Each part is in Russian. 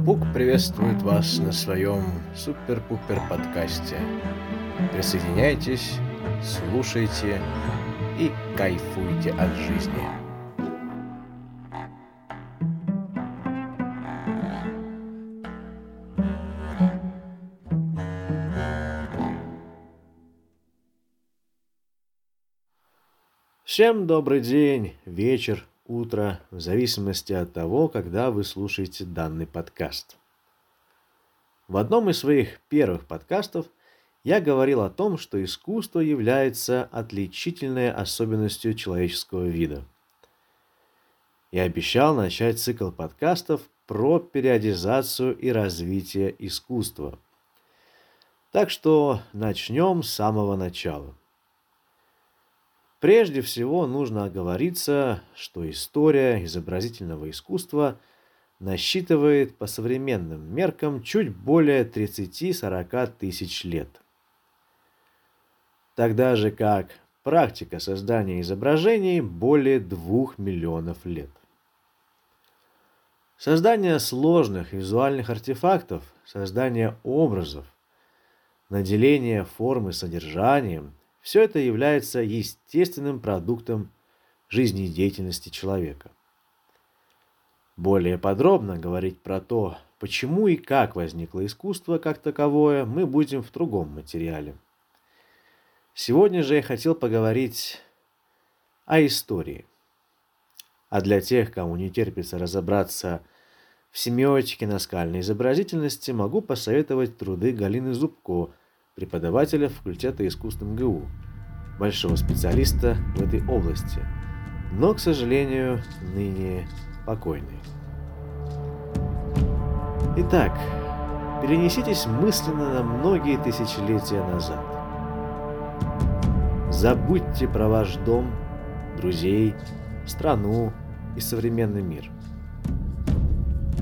Папук приветствует вас на своем супер-пупер подкасте. Присоединяйтесь, слушайте и кайфуйте от жизни. Всем добрый день, вечер, утро, в зависимости от того, когда вы слушаете данный подкаст. В одном из своих первых подкастов я говорил о том, что искусство является отличительной особенностью человеческого вида. Я обещал начать цикл подкастов про периодизацию и развитие искусства. Так что начнем с самого начала. Прежде всего нужно оговориться, что история изобразительного искусства насчитывает по современным меркам чуть более 30-40 тысяч лет. Тогда же как практика создания изображений более 2 миллионов лет. Создание сложных визуальных артефактов, создание образов, наделение формы содержанием – все это является естественным продуктом жизнедеятельности человека. Более подробно говорить про то, почему и как возникло искусство как таковое, мы будем в другом материале. Сегодня же я хотел поговорить о истории. А для тех, кому не терпится разобраться в семиотике наскальной изобразительности, могу посоветовать труды Галины Зубко – преподавателя факультета искусств МГУ, большого специалиста в этой области, но, к сожалению, ныне покойный. Итак, перенеситесь мысленно на многие тысячелетия назад. Забудьте про ваш дом, друзей, страну и современный мир.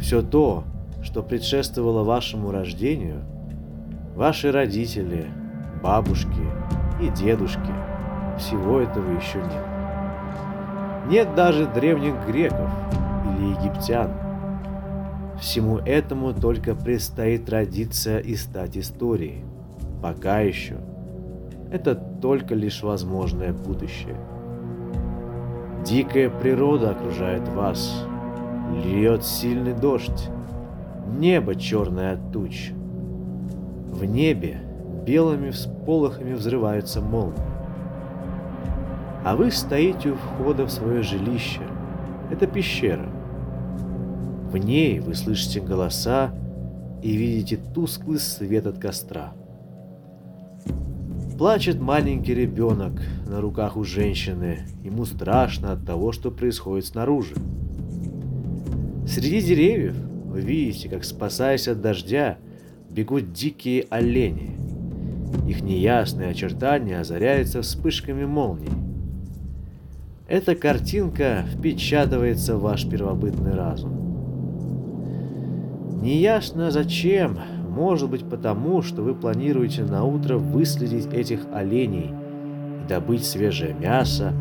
Все то, что предшествовало вашему рождению – Ваши родители, бабушки и дедушки, всего этого еще нет. Нет даже древних греков или египтян. Всему этому только предстоит родиться и стать историей. Пока еще. Это только лишь возможное будущее. Дикая природа окружает вас. Льет сильный дождь. Небо черное от туч. В небе белыми всполохами взрываются молнии. А вы стоите у входа в свое жилище. Это пещера. В ней вы слышите голоса и видите тусклый свет от костра. Плачет маленький ребенок на руках у женщины. Ему страшно от того, что происходит снаружи. Среди деревьев вы видите, как, спасаясь от дождя, бегут дикие олени. Их неясные очертания озаряются вспышками молний. Эта картинка впечатывается в ваш первобытный разум. Неясно зачем, может быть потому, что вы планируете на утро выследить этих оленей и добыть свежее мясо,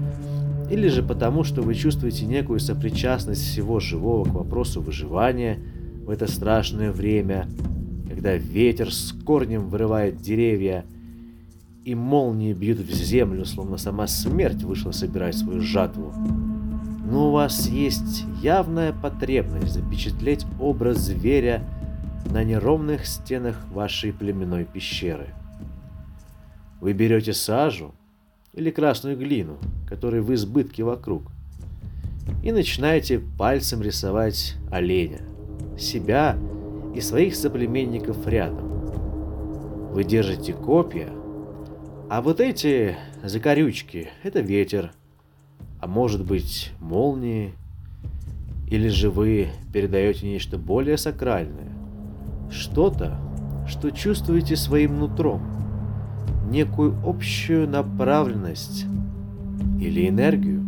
или же потому, что вы чувствуете некую сопричастность всего живого к вопросу выживания в это страшное время – когда ветер с корнем вырывает деревья, и молнии бьют в землю, словно сама смерть вышла собирать свою жатву. Но у вас есть явная потребность запечатлеть образ зверя на неровных стенах вашей племенной пещеры. Вы берете сажу или красную глину, которой в избытке вокруг, и начинаете пальцем рисовать оленя, себя и своих соплеменников рядом. Вы держите копья, а вот эти закорючки — это ветер, а может быть молнии, или же вы передаете нечто более сакральное, что-то, что чувствуете своим нутром, некую общую направленность или энергию.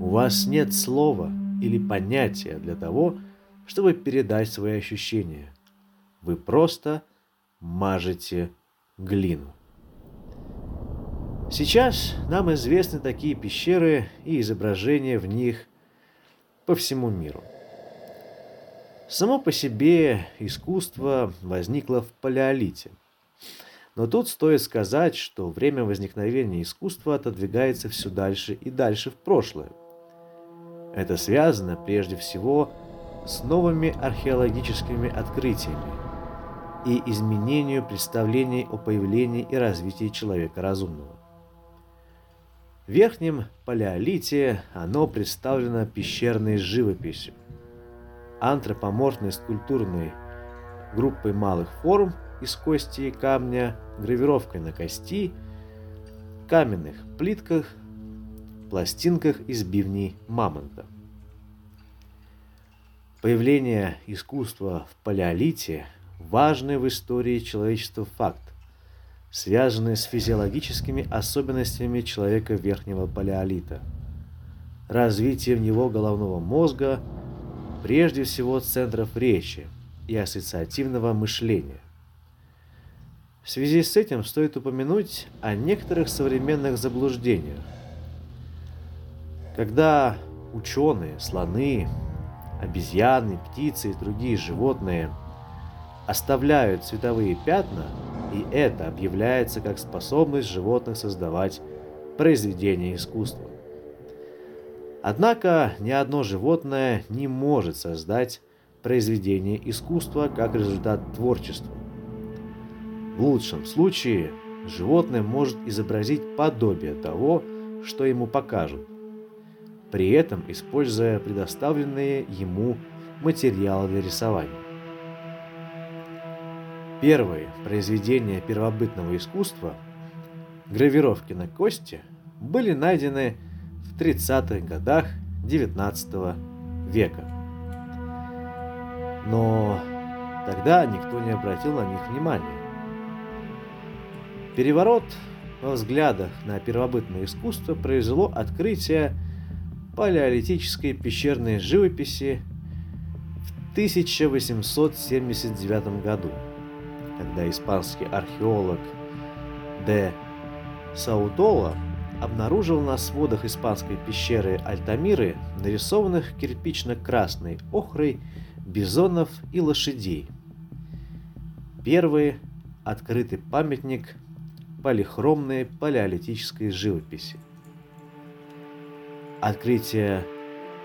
У вас нет слова или понятия для того, чтобы чтобы передать свои ощущения. Вы просто мажете глину. Сейчас нам известны такие пещеры и изображения в них по всему миру. Само по себе искусство возникло в палеолите. Но тут стоит сказать, что время возникновения искусства отодвигается все дальше и дальше в прошлое. Это связано прежде всего с новыми археологическими открытиями и изменению представлений о появлении и развитии человека разумного. В верхнем палеолите оно представлено пещерной живописью, антропоморфной скульптурной группой малых форм из кости и камня, гравировкой на кости, каменных плитках, пластинках из бивней мамонта. Появление искусства в палеолите – важный в истории человечества факт, связанный с физиологическими особенностями человека верхнего палеолита, развитием его головного мозга – прежде всего центров речи и ассоциативного мышления. В связи с этим стоит упомянуть о некоторых современных заблуждениях. Когда ученые, слоны, обезьяны, птицы и другие животные оставляют цветовые пятна, и это объявляется как способность животных создавать произведения искусства. Однако ни одно животное не может создать произведение искусства как результат творчества. В лучшем случае животное может изобразить подобие того, что ему покажут, при этом используя предоставленные ему материалы для рисования. Первые произведения первобытного искусства, гравировки на кости, были найдены в 30-х годах XIX века. Но тогда никто не обратил на них внимания. Переворот во взглядах на первобытное искусство произвело открытие палеолитической пещерной живописи в 1879 году, когда испанский археолог Де Саутола обнаружил на сводах испанской пещеры Альтамиры нарисованных кирпично-красной охрой бизонов и лошадей. Первый открытый памятник полихромной палеолитической живописи. Открытие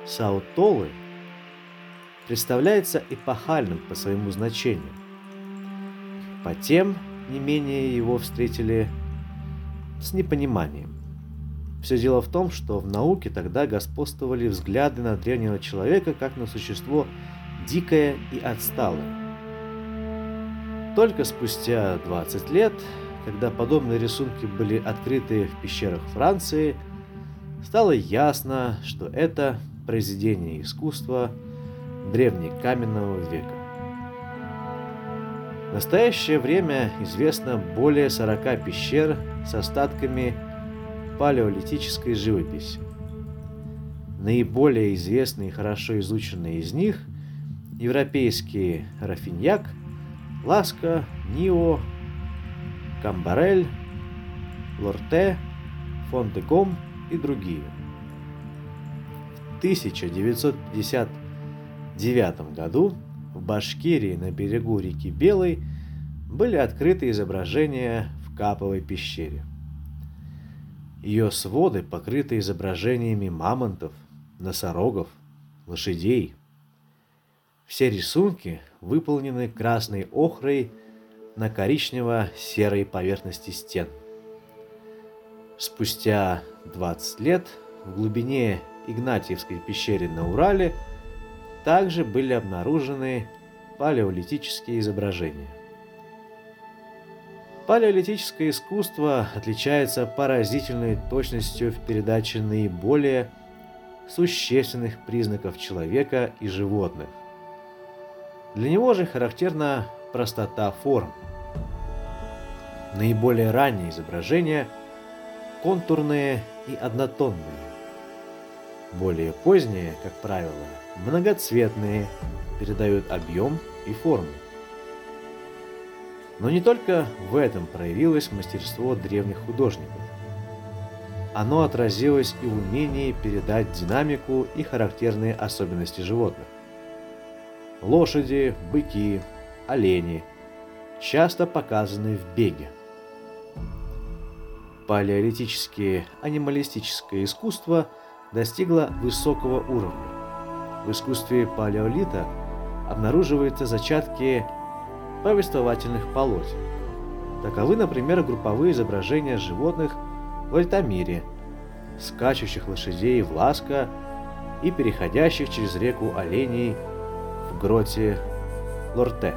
Саутолы представляется эпохальным по своему значению. По тем, не менее его встретили с непониманием. Все дело в том, что в науке тогда господствовали взгляды на древнего человека как на существо дикое и отсталое. Только спустя 20 лет, когда подобные рисунки были открыты в пещерах Франции, стало ясно, что это произведение искусства древнекаменного века. В настоящее время известно более 40 пещер с остатками палеолитической живописи. Наиболее известные и хорошо изученные из них – европейские Рафиньяк, Ласка, Нио, Камбарель, Лорте, Фонтегом и другие. В 1959 году в Башкирии на берегу реки Белой были открыты изображения в Каповой пещере – ее своды покрыты изображениями мамонтов, носорогов, лошадей. Все рисунки выполнены красной охрой на коричнево-серой поверхности стен. Спустя 20 лет в глубине Игнатьевской пещеры на Урале также были обнаружены палеолитические изображения. Палеолитическое искусство отличается поразительной точностью в передаче наиболее существенных признаков человека и животных. Для него же характерна простота форм. Наиболее ранние изображения – контурные и однотонные. Более поздние, как правило, многоцветные, передают объем и форму. Но не только в этом проявилось мастерство древних художников. Оно отразилось и в умении передать динамику и характерные особенности животных. лошади, быки, олени, часто показаны в беге. Палеолитическое анималистическое искусство достигло высокого уровня. В искусстве палеолита обнаруживаются зачатки повествовательных полотен. Таковы, например, групповые изображения животных в Альтамире, скачущих лошадей в Ласко и переходящих через реку оленей в гроте Лорте.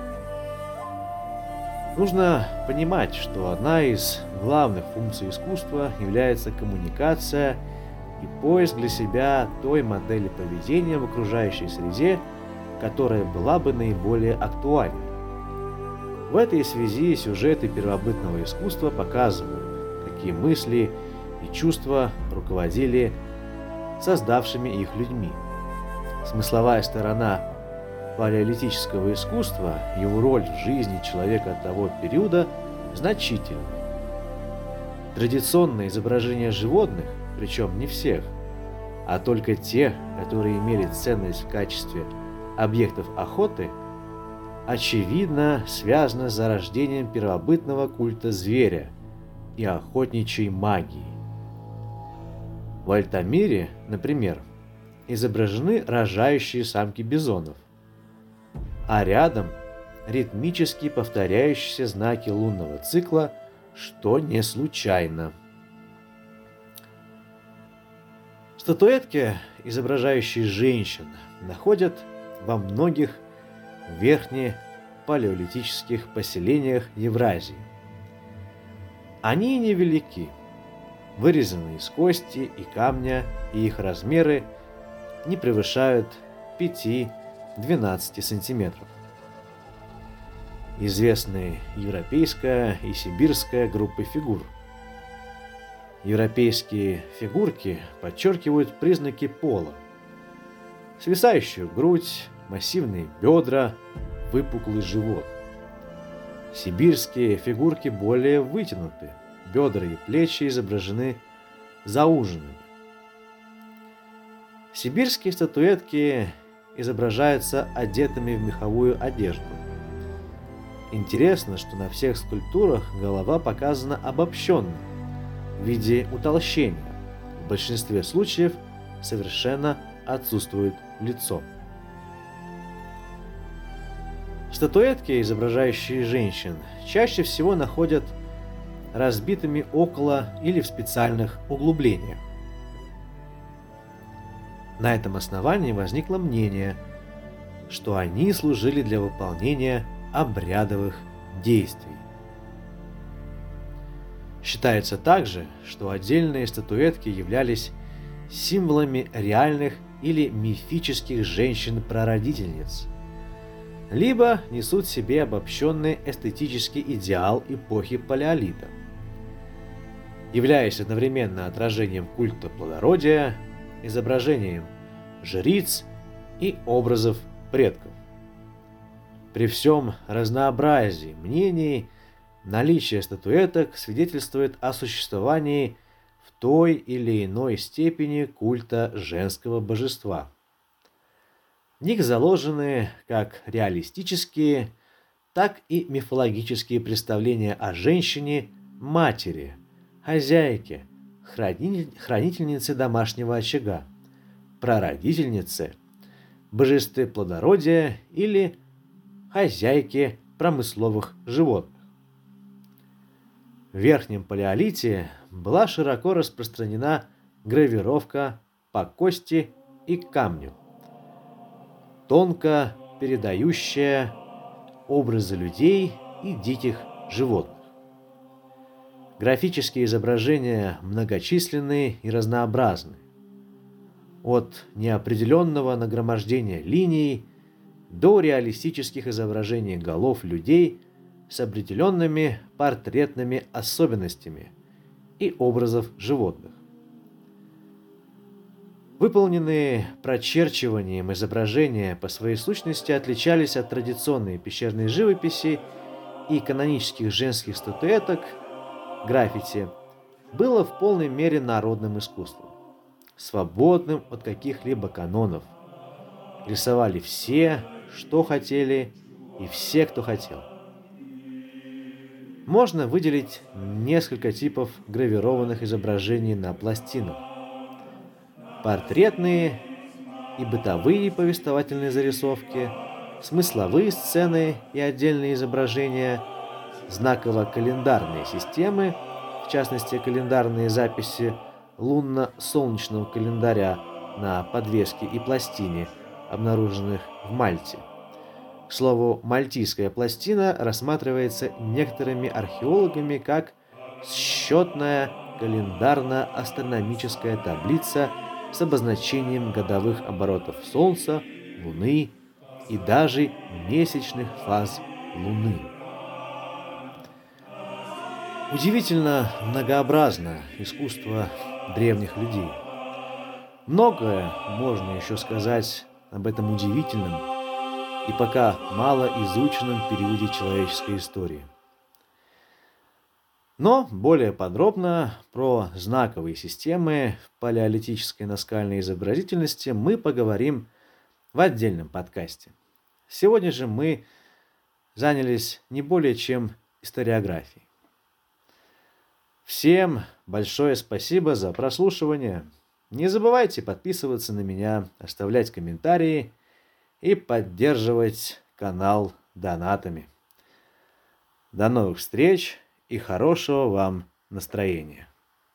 Нужно понимать, что одна из главных функций искусства является коммуникация и поиск для себя той модели поведения в окружающей среде, которая была бы наиболее актуальной. В этой связи сюжеты первобытного искусства показывают, какие мысли и чувства руководили создавшими их людьми. Смысловая сторона палеолитического искусства, его роль в жизни человека того периода значительны. Традиционное изображение животных, причем не всех, а только те, которые имели ценность в качестве объектов охоты, очевидно связано с зарождением первобытного культа зверя и охотничьей магии. В Альтамире, например, изображены рожающие самки бизонов, а рядом ритмически повторяющиеся знаки лунного цикла, что не случайно. Статуэтки, изображающие женщин, находят во многих верхне-палеолитических поселениях Евразии. Они невелики – вырезаны из кости и камня, и их размеры не превышают 5-12 сантиметров. Известны европейская и сибирская группы фигур. Европейские фигурки подчеркивают признаки пола. Свисающую грудь, массивные бедра, выпуклый живот. Сибирские фигурки более вытянуты, бедра и плечи изображены зауженными. Сибирские статуэтки изображаются одетыми в меховую одежду. Интересно, что на всех скульптурах голова показана обобщенно, в виде утолщения. В большинстве случаев совершенно отсутствует лицо. Статуэтки, изображающие женщин, чаще всего находят разбитыми около или в специальных углублениях. На этом основании возникло мнение, что они служили для выполнения обрядовых действий. Считается также, что отдельные статуэтки являлись символами реальных или мифических женщин-прародительниц, либо несут в себе обобщенный эстетический идеал эпохи Палеолита – являясь одновременно отражением культа плодородия, изображением жриц и образов предков. При всем разнообразии мнений наличие статуэток свидетельствует о существовании в той или иной степени культа женского божества. В них заложены как реалистические, так и мифологические представления о женщине-матери – хозяйке, хранительнице домашнего очага, прародительнице, божестве плодородия или хозяйке промысловых животных. В Верхнем Палеолите была широко распространена гравировка по кости и камню, тонко передающая образы людей и диких животных. Графические изображения многочисленные и разнообразны. От неопределенного нагромождения линий до реалистических изображений голов людей с определенными портретными особенностями и образов животных. Выполненные прочерчиванием изображения по своей сущности отличались от традиционной пещерной живописи и канонических женских статуэток – граффити было в полной мере народным искусством, свободным от каких-либо канонов. Рисовали все, что хотели и все, кто хотел. Можно выделить несколько типов гравированных изображений на пластинах. Портретные и бытовые повествовательные зарисовки, смысловые сцены и отдельные изображения, знаково-календарные системы, в частности календарные записи лунно-солнечного календаря на подвеске и пластине, обнаруженных в Мальте. К слову, мальтийская пластина рассматривается некоторыми археологами как счетная календарно-астрономическая таблица с обозначением годовых оборотов Солнца, Луны и даже месячных фаз Луны. Удивительно многообразно искусство древних людей. Многое можно еще сказать об этом удивительном и пока мало изученном периоде человеческой истории. Но более подробно про знаковые системы палеолитической наскальной изобразительности мы поговорим в отдельном подкасте. Сегодня же мы занялись не более чем историографией. Всем большое спасибо за прослушивание. Не забывайте подписываться на меня, оставлять комментарии и поддерживать канал донатами. До новых встреч! и хорошего вам настроения.